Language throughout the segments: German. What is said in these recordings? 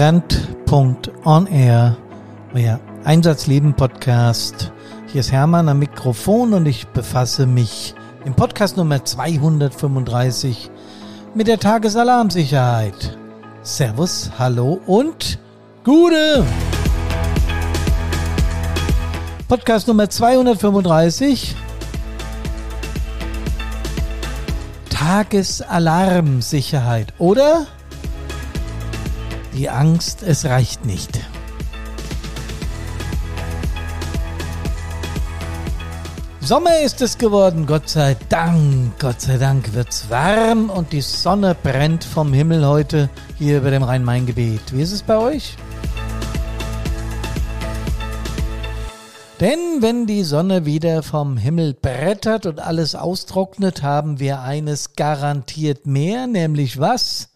Brand.on-air, euer Einsatzleben-Podcast. Hier ist Hermann am Mikrofon und ich befasse mich im Podcast Nummer 235 mit der Tagesalarmsicherheit. Servus, hallo und Gute! Podcast Nummer 235 Tagesalarmsicherheit oder die Angst, es reicht nicht. Sommer ist es geworden, Gott sei Dank. Gott sei Dank wird's warm und die Sonne brennt vom Himmel heute hier über dem Rhein-Main-Gebiet. Wie ist es bei euch? Denn wenn die Sonne wieder vom Himmel brettert und alles austrocknet, haben wir eines garantiert mehr, nämlich was?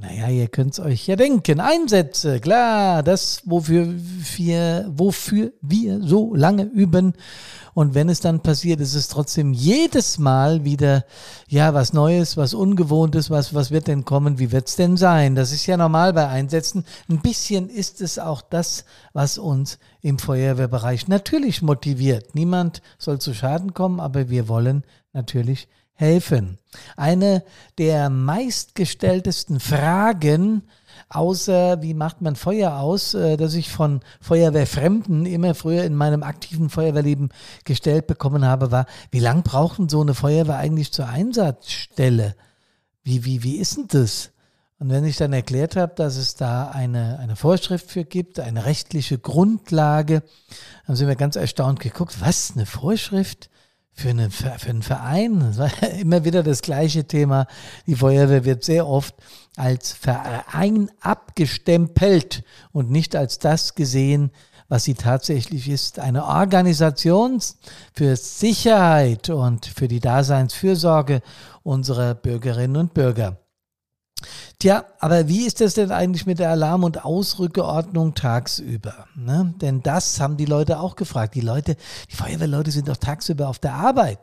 Naja, ihr könnt's euch ja denken. Einsätze, klar, das, wofür wir, wofür wir so lange üben. Und wenn es dann passiert, ist es trotzdem jedes Mal wieder, ja, was Neues, was Ungewohntes, was, was wird denn kommen, wie wird's denn sein? Das ist ja normal bei Einsätzen. Ein bisschen ist es auch das, was uns im Feuerwehrbereich natürlich motiviert. Niemand soll zu Schaden kommen, aber wir wollen natürlich helfen. Eine der meistgestelltesten Fragen, außer wie macht man Feuer aus, äh, dass ich von Feuerwehrfremden immer früher in meinem aktiven Feuerwehrleben gestellt bekommen habe, war, wie lang braucht denn so eine Feuerwehr eigentlich zur Einsatzstelle? Wie, wie, wie ist denn das? Und wenn ich dann erklärt habe, dass es da eine, eine Vorschrift für gibt, eine rechtliche Grundlage, haben sie mir ganz erstaunt geguckt, was, eine Vorschrift? Für, eine, für einen Verein. Immer wieder das gleiche Thema. Die Feuerwehr wird sehr oft als Verein abgestempelt und nicht als das gesehen, was sie tatsächlich ist. Eine Organisation für Sicherheit und für die Daseinsfürsorge unserer Bürgerinnen und Bürger. Tja, aber wie ist das denn eigentlich mit der Alarm- und Ausrückeordnung tagsüber? Ne? Denn das haben die Leute auch gefragt. Die Leute, die Feuerwehrleute sind doch tagsüber auf der Arbeit.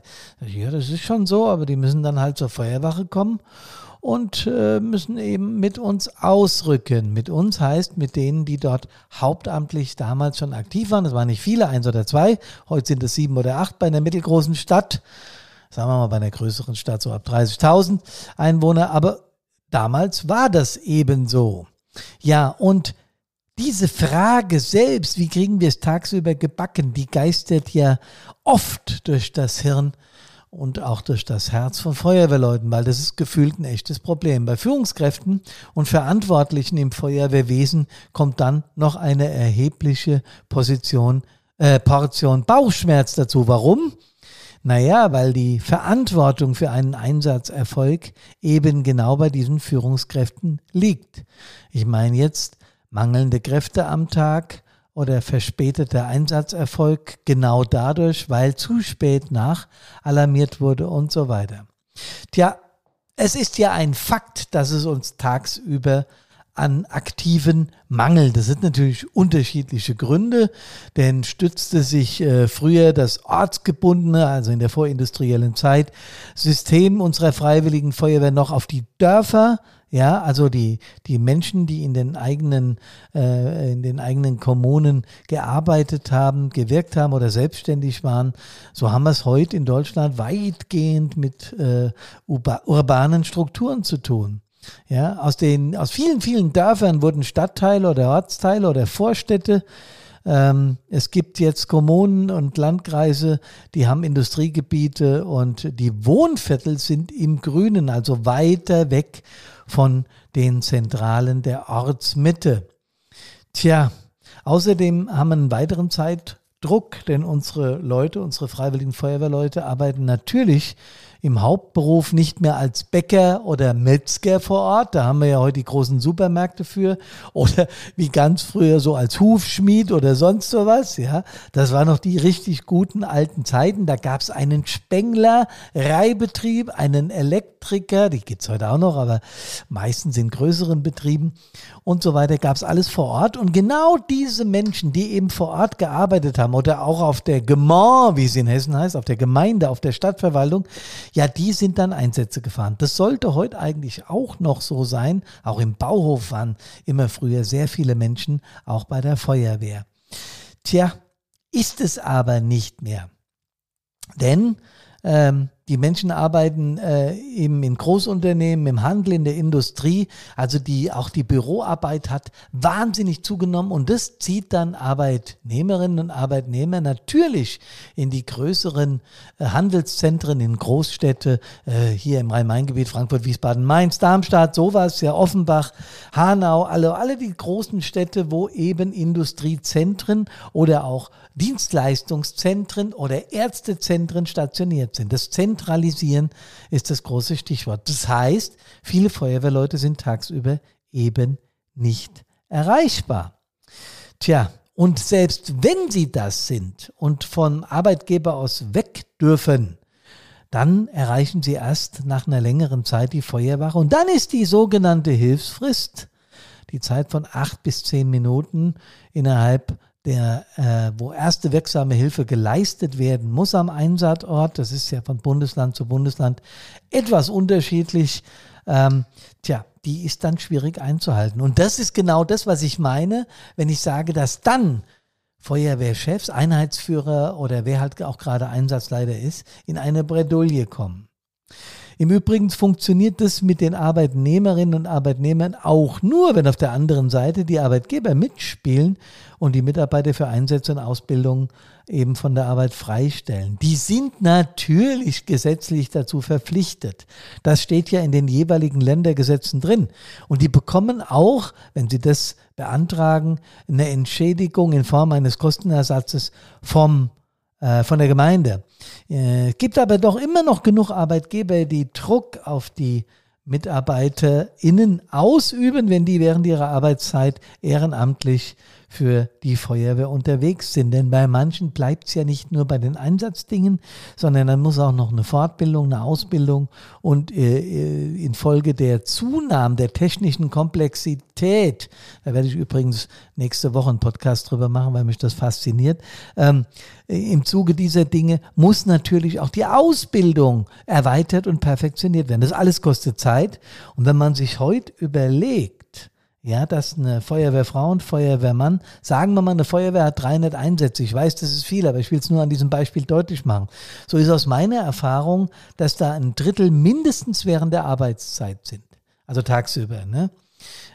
Ja, das ist schon so, aber die müssen dann halt zur Feuerwache kommen und äh, müssen eben mit uns ausrücken. Mit uns heißt mit denen, die dort hauptamtlich damals schon aktiv waren. Es waren nicht viele, eins oder zwei. Heute sind es sieben oder acht bei einer mittelgroßen Stadt. Sagen wir mal bei einer größeren Stadt so ab 30.000 Einwohner. Aber Damals war das ebenso. Ja, und diese Frage selbst, wie kriegen wir es tagsüber gebacken, die geistert ja oft durch das Hirn und auch durch das Herz von Feuerwehrleuten, weil das ist gefühlt ein echtes Problem. Bei Führungskräften und Verantwortlichen im Feuerwehrwesen kommt dann noch eine erhebliche Position, äh, Portion Bauchschmerz dazu. Warum? Naja, weil die Verantwortung für einen Einsatzerfolg eben genau bei diesen Führungskräften liegt. Ich meine jetzt mangelnde Kräfte am Tag oder verspäteter Einsatzerfolg genau dadurch, weil zu spät nach alarmiert wurde und so weiter. Tja, es ist ja ein Fakt, dass es uns tagsüber an aktiven Mangel. Das sind natürlich unterschiedliche Gründe, denn stützte sich äh, früher das ortsgebundene, also in der vorindustriellen Zeit, System unserer freiwilligen Feuerwehr noch auf die Dörfer, ja, also die, die Menschen, die in den eigenen, äh, in den eigenen Kommunen gearbeitet haben, gewirkt haben oder selbstständig waren, so haben wir es heute in Deutschland weitgehend mit äh, urbanen Strukturen zu tun. Ja, aus den, aus vielen, vielen Dörfern wurden Stadtteile oder Ortsteile oder Vorstädte. Ähm, es gibt jetzt Kommunen und Landkreise, die haben Industriegebiete und die Wohnviertel sind im Grünen, also weiter weg von den Zentralen der Ortsmitte. Tja, außerdem haben wir einen weiteren Zeitdruck, denn unsere Leute, unsere freiwilligen Feuerwehrleute arbeiten natürlich im Hauptberuf nicht mehr als Bäcker oder Metzger vor Ort, da haben wir ja heute die großen Supermärkte für, oder wie ganz früher so als Hufschmied oder sonst sowas, ja. Das waren noch die richtig guten alten Zeiten. Da gab es einen Spengler, Reihbetrieb, einen Elektriker, die gibt's heute auch noch, aber meistens in größeren Betrieben und so weiter, gab es alles vor Ort. Und genau diese Menschen, die eben vor Ort gearbeitet haben oder auch auf der Gemeinde, wie es in Hessen heißt, auf der Gemeinde, auf der Stadtverwaltung, ja, die sind dann Einsätze gefahren. Das sollte heute eigentlich auch noch so sein. Auch im Bauhof waren immer früher sehr viele Menschen, auch bei der Feuerwehr. Tja, ist es aber nicht mehr. Denn ähm, die Menschen arbeiten äh, eben in Großunternehmen, im Handel, in der Industrie. Also die, auch die Büroarbeit hat wahnsinnig zugenommen und das zieht dann Arbeitnehmerinnen und Arbeitnehmer natürlich in die größeren äh, Handelszentren, in Großstädte, äh, hier im Rhein-Main-Gebiet, Frankfurt, Wiesbaden, Mainz, Darmstadt, sowas, ja, Offenbach, Hanau, alle, alle die großen Städte, wo eben Industriezentren oder auch Dienstleistungszentren oder Ärztezentren stationiert sind. Das Zentrum Zentralisieren ist das große Stichwort. Das heißt, viele Feuerwehrleute sind tagsüber eben nicht erreichbar. Tja, und selbst wenn sie das sind und von Arbeitgeber aus weg dürfen, dann erreichen sie erst nach einer längeren Zeit die Feuerwache. Und dann ist die sogenannte Hilfsfrist, die Zeit von acht bis zehn Minuten innerhalb der, äh, wo erste wirksame Hilfe geleistet werden muss am Einsatzort. Das ist ja von Bundesland zu Bundesland etwas unterschiedlich. Ähm, tja, die ist dann schwierig einzuhalten. Und das ist genau das, was ich meine, wenn ich sage, dass dann Feuerwehrchefs, Einheitsführer oder wer halt auch gerade Einsatzleiter ist, in eine Bredouille kommen. Im Übrigen funktioniert das mit den Arbeitnehmerinnen und Arbeitnehmern auch nur, wenn auf der anderen Seite die Arbeitgeber mitspielen und die Mitarbeiter für Einsätze und Ausbildung eben von der Arbeit freistellen. Die sind natürlich gesetzlich dazu verpflichtet. Das steht ja in den jeweiligen Ländergesetzen drin. Und die bekommen auch, wenn sie das beantragen, eine Entschädigung in Form eines Kostenersatzes vom von der Gemeinde. Es äh, gibt aber doch immer noch genug Arbeitgeber, die Druck auf die MitarbeiterInnen ausüben, wenn die während ihrer Arbeitszeit ehrenamtlich für die Feuerwehr unterwegs sind. Denn bei manchen bleibt es ja nicht nur bei den Einsatzdingen, sondern dann muss auch noch eine Fortbildung, eine Ausbildung und äh, äh, infolge der Zunahme der technischen Komplexität, da werde ich übrigens nächste Woche einen Podcast drüber machen, weil mich das fasziniert, ähm, im Zuge dieser Dinge muss natürlich auch die Ausbildung erweitert und perfektioniert werden. Das alles kostet Zeit. Und wenn man sich heute überlegt, ja, dass eine Feuerwehrfrau und Feuerwehrmann, sagen wir mal, eine Feuerwehr hat 300 Einsätze. Ich weiß, das ist viel, aber ich will es nur an diesem Beispiel deutlich machen. So ist aus meiner Erfahrung, dass da ein Drittel mindestens während der Arbeitszeit sind. Also tagsüber. Ne?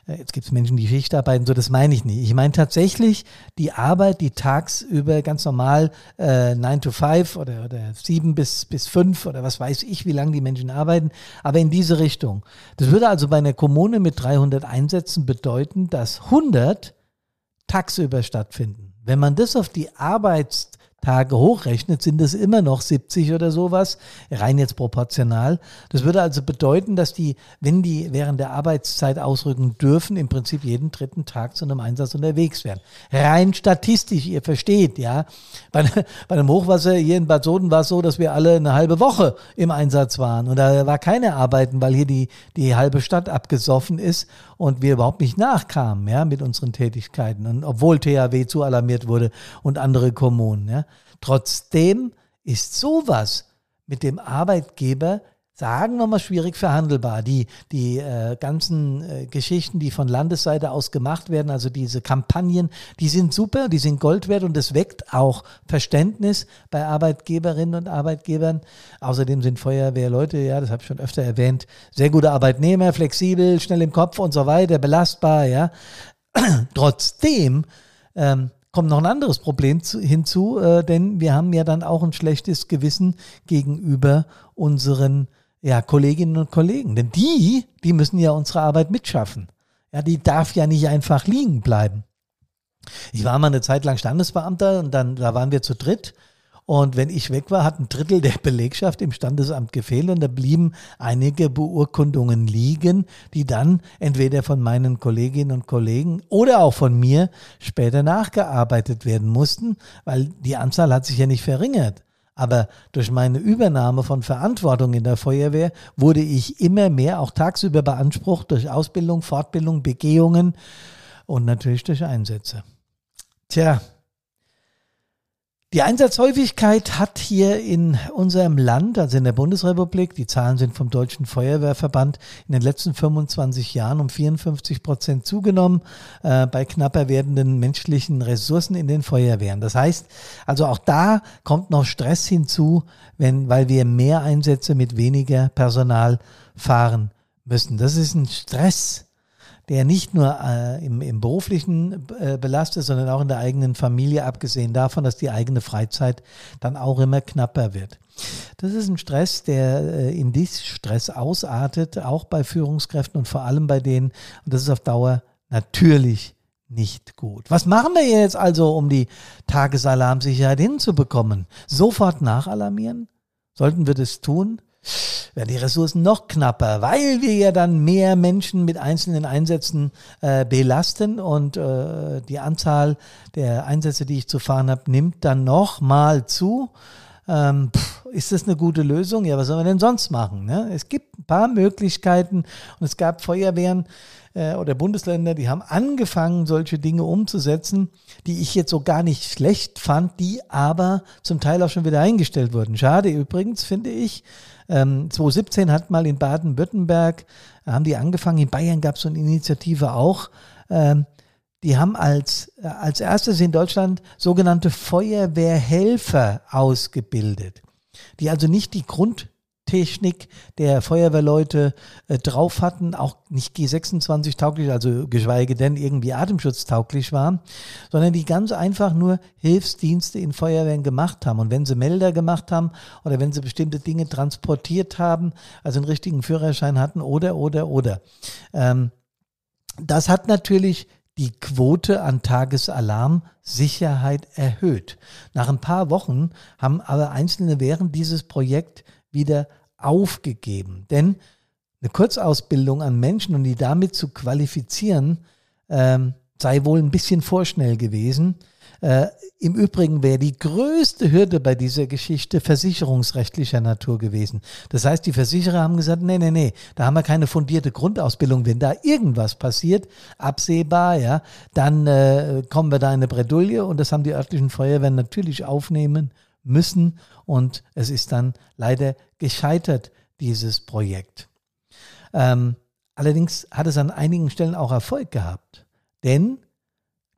Äh, jetzt gibt es Menschen, die Schicht arbeiten, so das meine ich nicht. Ich meine tatsächlich die Arbeit, die tagsüber ganz normal äh, 9 to 5 oder, oder 7 bis, bis 5 oder was weiß ich, wie lange die Menschen arbeiten, aber in diese Richtung. Das würde also bei einer Kommune mit 300 Einsätzen bedeuten, dass 100 tagsüber stattfinden. Wenn man das auf die Arbeits Tage hochrechnet, sind es immer noch 70 oder sowas, rein jetzt proportional. Das würde also bedeuten, dass die, wenn die während der Arbeitszeit ausrücken dürfen, im Prinzip jeden dritten Tag zu einem Einsatz unterwegs wären. Rein statistisch, ihr versteht, ja. Bei, bei einem Hochwasser hier in Bad Soden war es so, dass wir alle eine halbe Woche im Einsatz waren und da war keine Arbeiten, weil hier die, die halbe Stadt abgesoffen ist und wir überhaupt nicht nachkamen, ja, mit unseren Tätigkeiten. Und obwohl THW zu alarmiert wurde und andere Kommunen, ja. Trotzdem ist sowas mit dem Arbeitgeber sagen wir mal, schwierig verhandelbar. Die, die äh, ganzen äh, Geschichten, die von Landesseite aus gemacht werden, also diese Kampagnen, die sind super, die sind Gold wert und es weckt auch Verständnis bei Arbeitgeberinnen und Arbeitgebern. Außerdem sind Feuerwehrleute, ja, das habe ich schon öfter erwähnt, sehr gute Arbeitnehmer, flexibel, schnell im Kopf und so weiter, belastbar, ja. Trotzdem ähm, kommt noch ein anderes Problem zu, hinzu, äh, denn wir haben ja dann auch ein schlechtes Gewissen gegenüber unseren ja, Kolleginnen und Kollegen. Denn die, die müssen ja unsere Arbeit mitschaffen. Ja, die darf ja nicht einfach liegen bleiben. Ich war mal eine Zeit lang Standesbeamter und dann, da waren wir zu dritt und wenn ich weg war, hat ein Drittel der Belegschaft im Standesamt gefehlt und da blieben einige Beurkundungen liegen, die dann entweder von meinen Kolleginnen und Kollegen oder auch von mir später nachgearbeitet werden mussten, weil die Anzahl hat sich ja nicht verringert. Aber durch meine Übernahme von Verantwortung in der Feuerwehr wurde ich immer mehr auch tagsüber beansprucht durch Ausbildung, Fortbildung, Begehungen und natürlich durch Einsätze. Tja, die Einsatzhäufigkeit hat hier in unserem Land, also in der Bundesrepublik, die Zahlen sind vom Deutschen Feuerwehrverband, in den letzten 25 Jahren um 54 Prozent zugenommen äh, bei knapper werdenden menschlichen Ressourcen in den Feuerwehren. Das heißt, also auch da kommt noch Stress hinzu, wenn, weil wir mehr Einsätze mit weniger Personal fahren müssen. Das ist ein Stress der nicht nur äh, im, im beruflichen äh, belastet, sondern auch in der eigenen Familie, abgesehen davon, dass die eigene Freizeit dann auch immer knapper wird. Das ist ein Stress, der äh, in dies Stress ausartet, auch bei Führungskräften und vor allem bei denen, und das ist auf Dauer natürlich nicht gut. Was machen wir jetzt also, um die Tagesalarmsicherheit hinzubekommen? Sofort nachalarmieren? Sollten wir das tun? Werden die Ressourcen noch knapper, weil wir ja dann mehr Menschen mit einzelnen Einsätzen äh, belasten und äh, die Anzahl der Einsätze, die ich zu fahren habe, nimmt dann noch mal zu. Ähm, pff, ist das eine gute Lösung? Ja, was sollen wir denn sonst machen? Ne? Es gibt ein paar Möglichkeiten und es gab Feuerwehren, äh, oder Bundesländer, die haben angefangen, solche Dinge umzusetzen, die ich jetzt so gar nicht schlecht fand, die aber zum Teil auch schon wieder eingestellt wurden. Schade übrigens, finde ich, ähm, 2017 hat mal in Baden-Württemberg, äh, haben die angefangen, in Bayern gab es so eine Initiative auch, ähm, die haben als, äh, als erstes in Deutschland sogenannte Feuerwehrhelfer ausgebildet, die also nicht die Grund Technik der Feuerwehrleute äh, drauf hatten, auch nicht G26 tauglich, also geschweige denn irgendwie atemschutztauglich waren, sondern die ganz einfach nur Hilfsdienste in Feuerwehren gemacht haben. Und wenn sie Melder gemacht haben oder wenn sie bestimmte Dinge transportiert haben, also einen richtigen Führerschein hatten oder, oder, oder. Ähm, das hat natürlich die Quote an Tagesalarmsicherheit erhöht. Nach ein paar Wochen haben aber Einzelne während dieses Projekt wieder aufgegeben. Denn eine Kurzausbildung an Menschen und die damit zu qualifizieren, ähm, sei wohl ein bisschen vorschnell gewesen. Äh, Im Übrigen wäre die größte Hürde bei dieser Geschichte versicherungsrechtlicher Natur gewesen. Das heißt, die Versicherer haben gesagt, nee, nee, nee, da haben wir keine fundierte Grundausbildung. Wenn da irgendwas passiert, absehbar, ja, dann äh, kommen wir da in eine Bredouille und das haben die örtlichen Feuerwehren natürlich aufnehmen müssen und es ist dann leider gescheitert, dieses Projekt. Ähm, allerdings hat es an einigen Stellen auch Erfolg gehabt, denn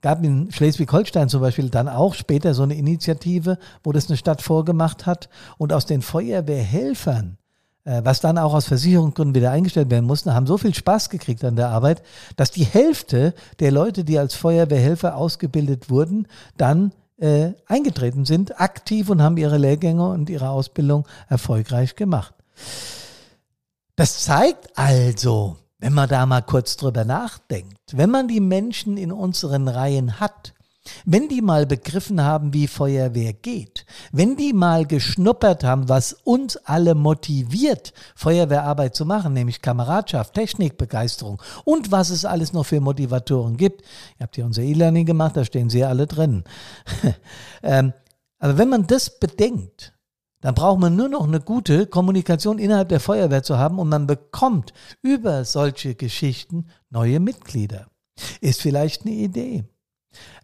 gab in Schleswig-Holstein zum Beispiel dann auch später so eine Initiative, wo das eine Stadt vorgemacht hat und aus den Feuerwehrhelfern äh, was dann auch aus Versicherungsgründen wieder eingestellt werden musste, haben so viel Spaß gekriegt an der Arbeit, dass die Hälfte der Leute, die als Feuerwehrhelfer ausgebildet wurden, dann äh, eingetreten sind, aktiv und haben ihre Lehrgänge und ihre Ausbildung erfolgreich gemacht. Das zeigt also, wenn man da mal kurz drüber nachdenkt, wenn man die Menschen in unseren Reihen hat, wenn die mal begriffen haben, wie Feuerwehr geht, wenn die mal geschnuppert haben, was uns alle motiviert, Feuerwehrarbeit zu machen, nämlich Kameradschaft, Technikbegeisterung und was es alles noch für Motivatoren gibt. Ihr habt ja unser E-Learning gemacht, da stehen sie ja alle drin. ähm, aber wenn man das bedenkt, dann braucht man nur noch eine gute Kommunikation innerhalb der Feuerwehr zu haben und man bekommt über solche Geschichten neue Mitglieder. Ist vielleicht eine Idee.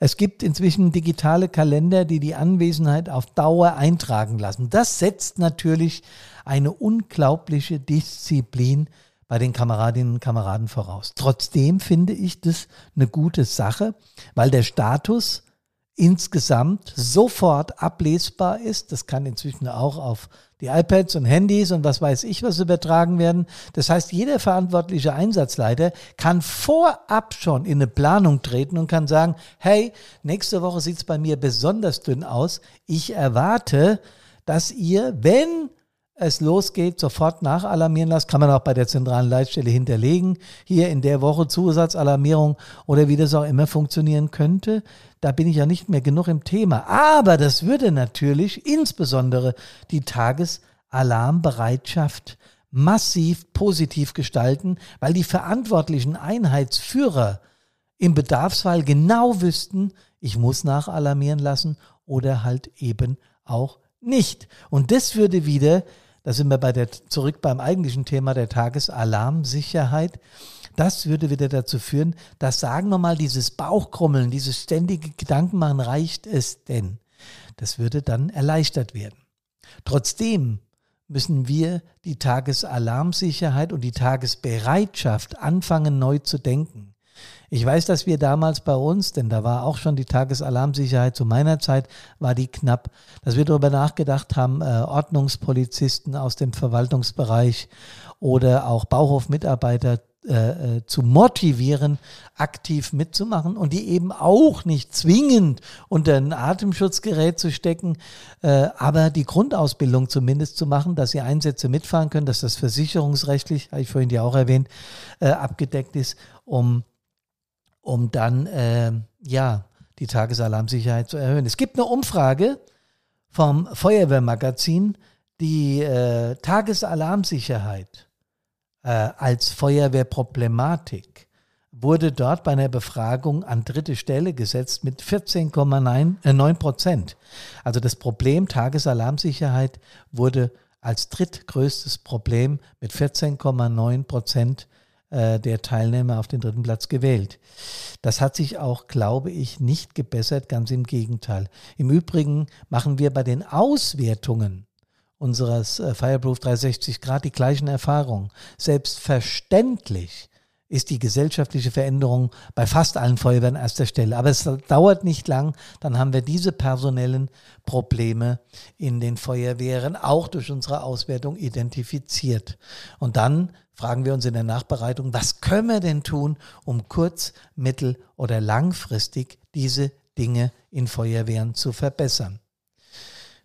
Es gibt inzwischen digitale Kalender, die die Anwesenheit auf Dauer eintragen lassen. Das setzt natürlich eine unglaubliche Disziplin bei den Kameradinnen und Kameraden voraus. Trotzdem finde ich das eine gute Sache, weil der Status insgesamt sofort ablesbar ist. Das kann inzwischen auch auf die iPads und Handys und was weiß ich was übertragen werden. Das heißt, jeder verantwortliche Einsatzleiter kann vorab schon in eine Planung treten und kann sagen, hey, nächste Woche sieht es bei mir besonders dünn aus. Ich erwarte, dass ihr, wenn es losgeht, sofort nachalarmieren lasst. Kann man auch bei der zentralen Leitstelle hinterlegen. Hier in der Woche Zusatzalarmierung oder wie das auch immer funktionieren könnte. Da bin ich ja nicht mehr genug im Thema. Aber das würde natürlich insbesondere die Tagesalarmbereitschaft massiv positiv gestalten, weil die verantwortlichen Einheitsführer im Bedarfsfall genau wüssten, ich muss nachalarmieren lassen oder halt eben auch nicht. Und das würde wieder da sind wir bei der, zurück beim eigentlichen Thema der Tagesalarmsicherheit. Das würde wieder dazu führen, dass, sagen wir mal, dieses Bauchkrummeln, dieses ständige Gedankenmachen, reicht es denn? Das würde dann erleichtert werden. Trotzdem müssen wir die Tagesalarmsicherheit und die Tagesbereitschaft anfangen neu zu denken. Ich weiß, dass wir damals bei uns, denn da war auch schon die Tagesalarmsicherheit zu meiner Zeit, war die knapp, dass wir darüber nachgedacht haben, äh, Ordnungspolizisten aus dem Verwaltungsbereich oder auch Bauhofmitarbeiter äh, äh, zu motivieren, aktiv mitzumachen und die eben auch nicht zwingend unter ein Atemschutzgerät zu stecken, aber die Grundausbildung zumindest zu machen, dass sie Einsätze mitfahren können, dass das versicherungsrechtlich, habe ich vorhin ja auch erwähnt, äh, abgedeckt ist, um um dann äh, ja die Tagesalarmsicherheit zu erhöhen. Es gibt eine Umfrage vom Feuerwehrmagazin, die äh, Tagesalarmsicherheit äh, als Feuerwehrproblematik wurde dort bei einer Befragung an dritte Stelle gesetzt mit 14,9 äh, Prozent. Also das Problem Tagesalarmsicherheit wurde als drittgrößtes Problem mit 14,9 Prozent der Teilnehmer auf den dritten Platz gewählt. Das hat sich auch, glaube ich, nicht gebessert, ganz im Gegenteil. Im Übrigen machen wir bei den Auswertungen unseres äh, Fireproof 360 Grad die gleichen Erfahrungen. Selbstverständlich ist die gesellschaftliche Veränderung bei fast allen Feuerwehren erster Stelle. Aber es dauert nicht lang, dann haben wir diese personellen Probleme in den Feuerwehren auch durch unsere Auswertung identifiziert. Und dann fragen wir uns in der Nachbereitung, was können wir denn tun, um kurz-, mittel- oder langfristig diese Dinge in Feuerwehren zu verbessern.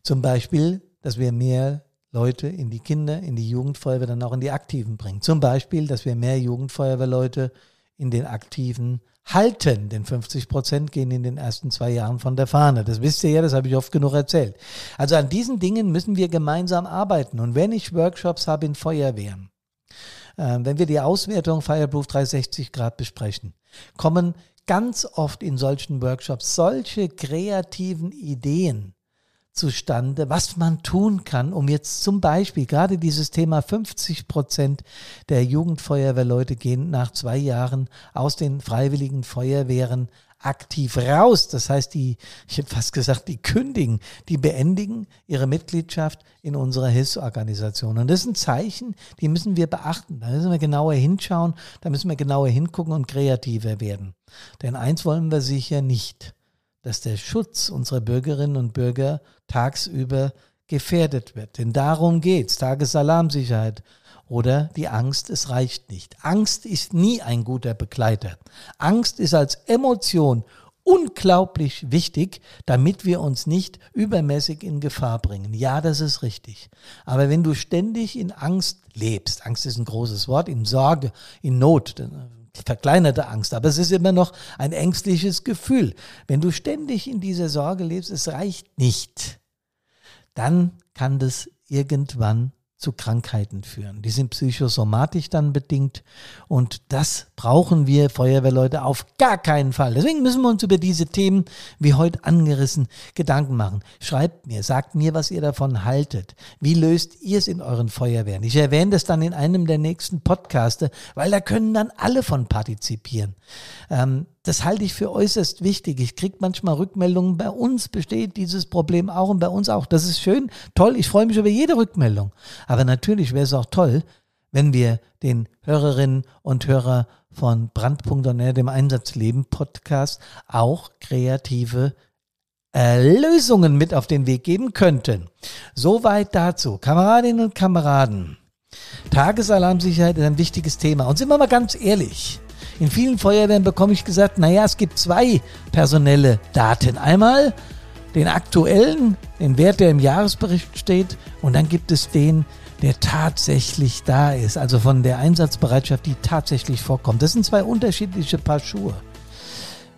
Zum Beispiel, dass wir mehr Leute in die Kinder, in die Jugendfeuerwehr, dann auch in die Aktiven bringen. Zum Beispiel, dass wir mehr Jugendfeuerwehrleute in den Aktiven halten, denn 50 Prozent gehen in den ersten zwei Jahren von der Fahne. Das wisst ihr ja, das habe ich oft genug erzählt. Also an diesen Dingen müssen wir gemeinsam arbeiten. Und wenn ich Workshops habe in Feuerwehren, wenn wir die Auswertung Fireproof 360 Grad besprechen, kommen ganz oft in solchen Workshops solche kreativen Ideen zustande, was man tun kann, um jetzt zum Beispiel gerade dieses Thema 50 Prozent der Jugendfeuerwehrleute gehen nach zwei Jahren aus den freiwilligen Feuerwehren aktiv raus. Das heißt, die, ich hätte fast gesagt, die kündigen, die beendigen ihre Mitgliedschaft in unserer Hilfsorganisation. Und das sind Zeichen, die müssen wir beachten. Da müssen wir genauer hinschauen, da müssen wir genauer hingucken und kreativer werden. Denn eins wollen wir sicher nicht, dass der Schutz unserer Bürgerinnen und Bürger tagsüber gefährdet wird. Denn darum geht's. Tagesalarmsicherheit oder die Angst, es reicht nicht. Angst ist nie ein guter Begleiter. Angst ist als Emotion unglaublich wichtig, damit wir uns nicht übermäßig in Gefahr bringen. Ja, das ist richtig. Aber wenn du ständig in Angst lebst, Angst ist ein großes Wort, in Sorge, in Not, verkleinerte Angst, aber es ist immer noch ein ängstliches Gefühl. Wenn du ständig in dieser Sorge lebst, es reicht nicht, dann kann das irgendwann zu Krankheiten führen. Die sind psychosomatisch dann bedingt und das brauchen wir Feuerwehrleute auf gar keinen Fall. Deswegen müssen wir uns über diese Themen, wie heute angerissen, Gedanken machen. Schreibt mir, sagt mir, was ihr davon haltet. Wie löst ihr es in euren Feuerwehren? Ich erwähne das dann in einem der nächsten Podcaste, weil da können dann alle von partizipieren. Ähm, das halte ich für äußerst wichtig. Ich kriege manchmal Rückmeldungen, bei uns besteht dieses Problem auch und bei uns auch. Das ist schön, toll, ich freue mich über jede Rückmeldung. Aber natürlich wäre es auch toll, wenn wir den Hörerinnen und Hörer von Brandpunkt.net, dem Einsatzleben Podcast, auch kreative äh, Lösungen mit auf den Weg geben könnten. Soweit dazu. Kameradinnen und Kameraden. Tagesalarmsicherheit ist ein wichtiges Thema. Und sind wir mal ganz ehrlich, in vielen Feuerwehren bekomme ich gesagt, naja, es gibt zwei personelle Daten. Einmal den aktuellen, den Wert, der im Jahresbericht steht, und dann gibt es den, der tatsächlich da ist, also von der Einsatzbereitschaft, die tatsächlich vorkommt. Das sind zwei unterschiedliche Paar Schuhe.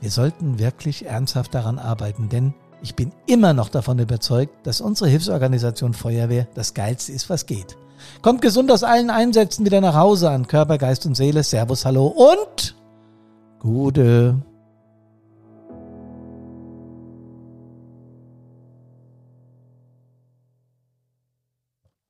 Wir sollten wirklich ernsthaft daran arbeiten, denn ich bin immer noch davon überzeugt, dass unsere Hilfsorganisation Feuerwehr das Geilste ist, was geht. Kommt gesund aus allen Einsätzen wieder nach Hause an Körper, Geist und Seele. Servus, hallo und gute.